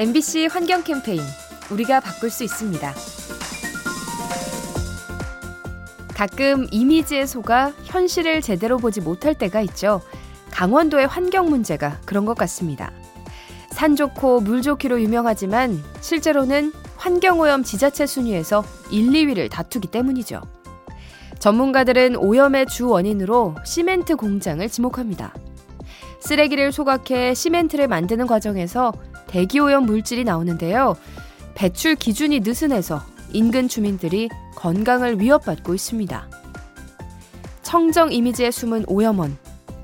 MBC 환경 캠페인 우리가 바꿀 수 있습니다. 가끔 이미지에 속아 현실을 제대로 보지 못할 때가 있죠. 강원도의 환경 문제가 그런 것 같습니다. 산 좋고 물 좋기로 유명하지만 실제로는 환경오염 지자체 순위에서 1, 2위를 다투기 때문이죠. 전문가들은 오염의 주 원인으로 시멘트 공장을 지목합니다. 쓰레기를 소각해 시멘트를 만드는 과정에서 대기오염 물질이 나오는데요. 배출 기준이 느슨해서 인근 주민들이 건강을 위협받고 있습니다. 청정 이미지에 숨은 오염원,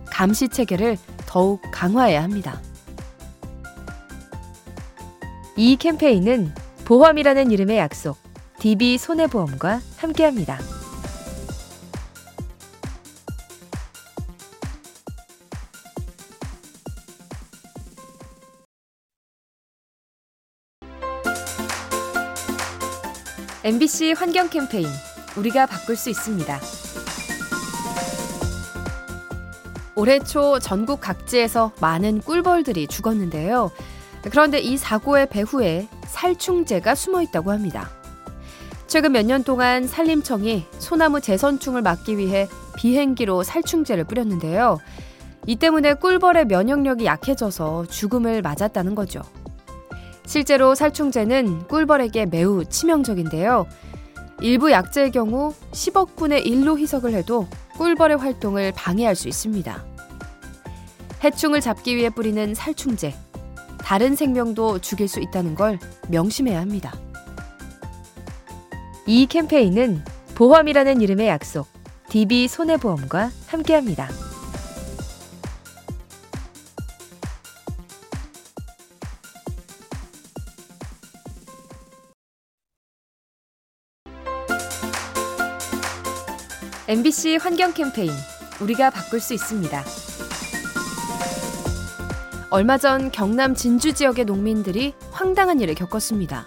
감시 체계를 더욱 강화해야 합니다. 이 캠페인은 보험이라는 이름의 약속, DB 손해보험과 함께합니다. MBC 환경 캠페인 우리가 바꿀 수 있습니다. 올해 초 전국 각지에서 많은 꿀벌들이 죽었는데요. 그런데 이 사고의 배후에 살충제가 숨어 있다고 합니다. 최근 몇 년 동안 산림청이 소나무 재선충을 막기 위해 비행기로 살충제를 뿌렸는데요. 이 때문에 꿀벌의 면역력이 약해져서 죽음을 맞았다는 거죠. 실제로 살충제는 꿀벌에게 매우 치명적인데요. 일부 약제의 경우 10억 분의 1로 희석을 해도 꿀벌의 활동을 방해할 수 있습니다. 해충을 잡기 위해 뿌리는 살충제. 다른 생명도 죽일 수 있다는 걸 명심해야 합니다. 이 캠페인은 보험이라는 이름의 약속, DB 손해보험과 함께합니다. MBC 환경 캠페인 우리가 바꿀 수 있습니다. 얼마 전 경남 진주 지역의 농민들이 황당한 일을 겪었습니다.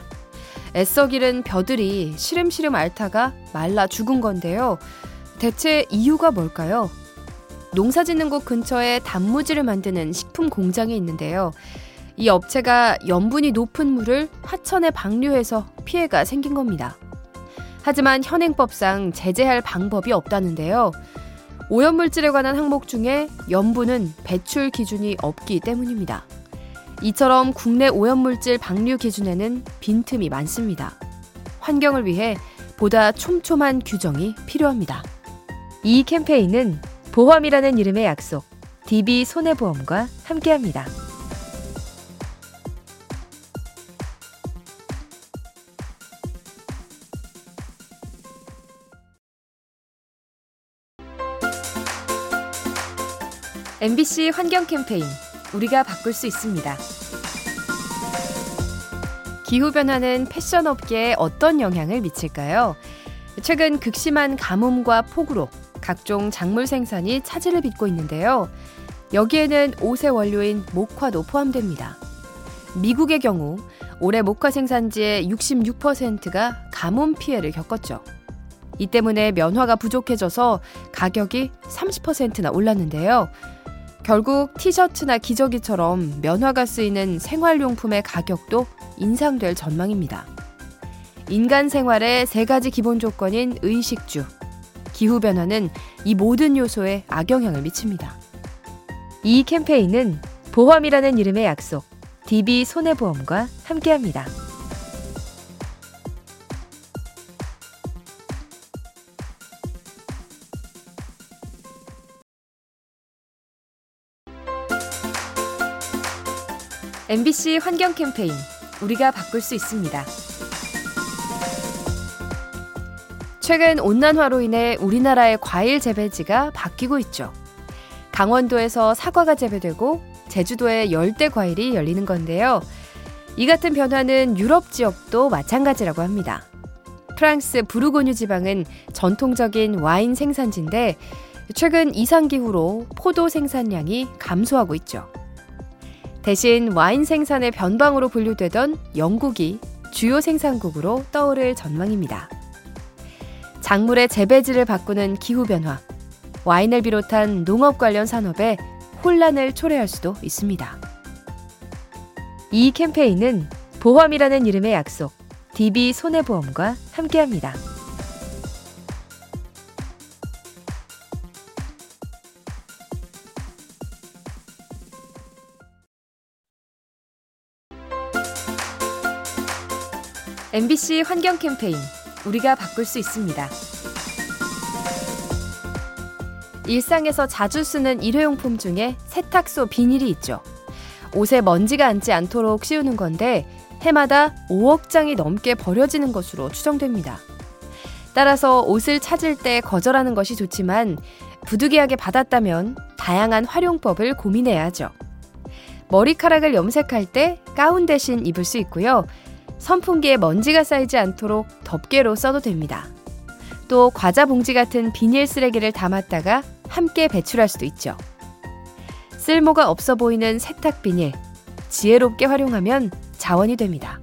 애써 기른 벼들이 시름시름 앓다가 말라 죽은 건데요. 대체 이유가 뭘까요? 농사 짓는 곳 근처에 단무지를 만드는 식품 공장이 있는데요. 이 업체가 염분이 높은 물을 하천에 방류해서 피해가 생긴 겁니다. 하지만 현행법상 제재할 방법이 없다는데요. 오염물질에 관한 항목 중에 염분은 배출 기준이 없기 때문입니다. 이처럼 국내 오염물질 방류 기준에는 빈틈이 많습니다. 환경을 위해 보다 촘촘한 규정이 필요합니다. 이 캠페인은 보험이라는 이름의 약속, DB 손해보험과 함께합니다. MBC 환경 캠페인 우리가 바꿀 수 있습니다. 기후변화는 패션 업계에 어떤 영향을 미칠까요? 최근 극심한 가뭄과 폭우로 각종 작물 생산이 차질을 빚고 있는데요. 여기에는 옷의 원료인 목화도 포함됩니다. 미국의 경우 올해 목화 생산지의 66%가 가뭄 피해를 겪었죠. 이 때문에 면화가 부족해져서 가격이 30%나 올랐는데요. 결국 티셔츠나 기저귀처럼 면화가 쓰이는 생활용품의 가격도 인상될 전망입니다. 인간 생활의 세 가지 기본 조건인 의식주, 기후변화는 이 모든 요소에 악영향을 미칩니다. 이 캠페인은 보험이라는 이름의 약속, DB 손해보험과 함께합니다. MBC 환경 캠페인 우리가 바꿀 수 있습니다. 최근 온난화로 인해 우리나라의 과일 재배지가 바뀌고 있죠. 강원도에서 사과가 재배되고 제주도에 열대 과일이 열리는 건데요. 이 같은 변화는 유럽 지역도 마찬가지라고 합니다. 프랑스 부르고뉴 지방은 전통적인 와인 생산지인데 최근 이상기후로 포도 생산량이 감소하고 있죠. 대신 와인 생산의 변방으로 분류되던 영국이 주요 생산국으로 떠오를 전망입니다. 작물의 재배지를 바꾸는 기후변화, 와인을 비롯한 농업 관련 산업에 혼란을 초래할 수도 있습니다. 이 캠페인은 보험이라는 이름의 약속, DB 손해보험과 함께합니다. MBC 환경 캠페인 우리가 바꿀 수 있습니다. 일상에서 자주 쓰는 일회용품 중에 세탁소 비닐이 있죠. 옷에 먼지가 앉지 않도록 씌우는 건데 해마다 5억 장이 넘게 버려지는 것으로 추정됩니다. 따라서 옷을 찾을 때 거절하는 것이 좋지만 부득이하게 받았다면 다양한 활용법을 고민해야죠. 머리카락을 염색할 때 가운 대신 입을 수 있고요. 선풍기에 먼지가 쌓이지 않도록 덮개로 써도 됩니다. 또 과자 봉지 같은 비닐 쓰레기를 담았다가 함께 배출할 수도 있죠. 쓸모가 없어 보이는 세탁 비닐, 지혜롭게 활용하면 자원이 됩니다.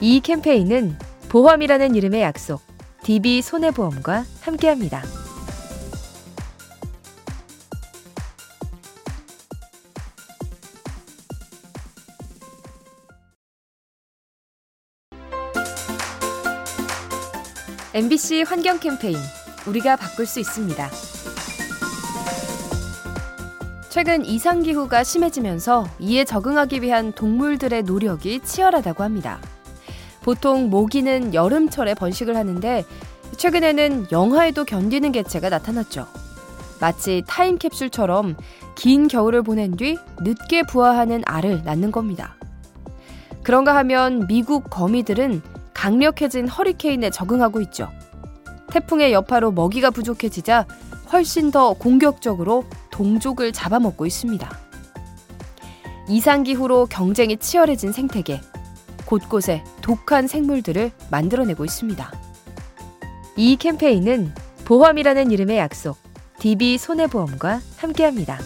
이 캠페인은 보험이라는 이름의 약속, DB 손해보험과 함께합니다. MBC 환경 캠페인 우리가 바꿀 수 있습니다. 최근 이상기후가 심해지면서 이에 적응하기 위한 동물들의 노력이 치열하다고 합니다. 보통 모기는 여름철에 번식을 하는데 최근에는 영하에도 견디는 개체가 나타났죠. 마치 타임캡슐처럼 긴 겨울을 보낸 뒤 늦게 부화하는 알을 낳는 겁니다. 그런가 하면 미국 거미들은 강력해진 허리케인에 적응하고 있죠. 태풍의 여파로 먹이가 부족해지자 훨씬 더 공격적으로 동족을 잡아먹고 있습니다. 이상기후로 경쟁이 치열해진 생태계, 곳곳에 독한 생물들을 만들어내고 있습니다. 이 캠페인은 보험이라는 이름의 약속, DB 손해보험과 함께합니다.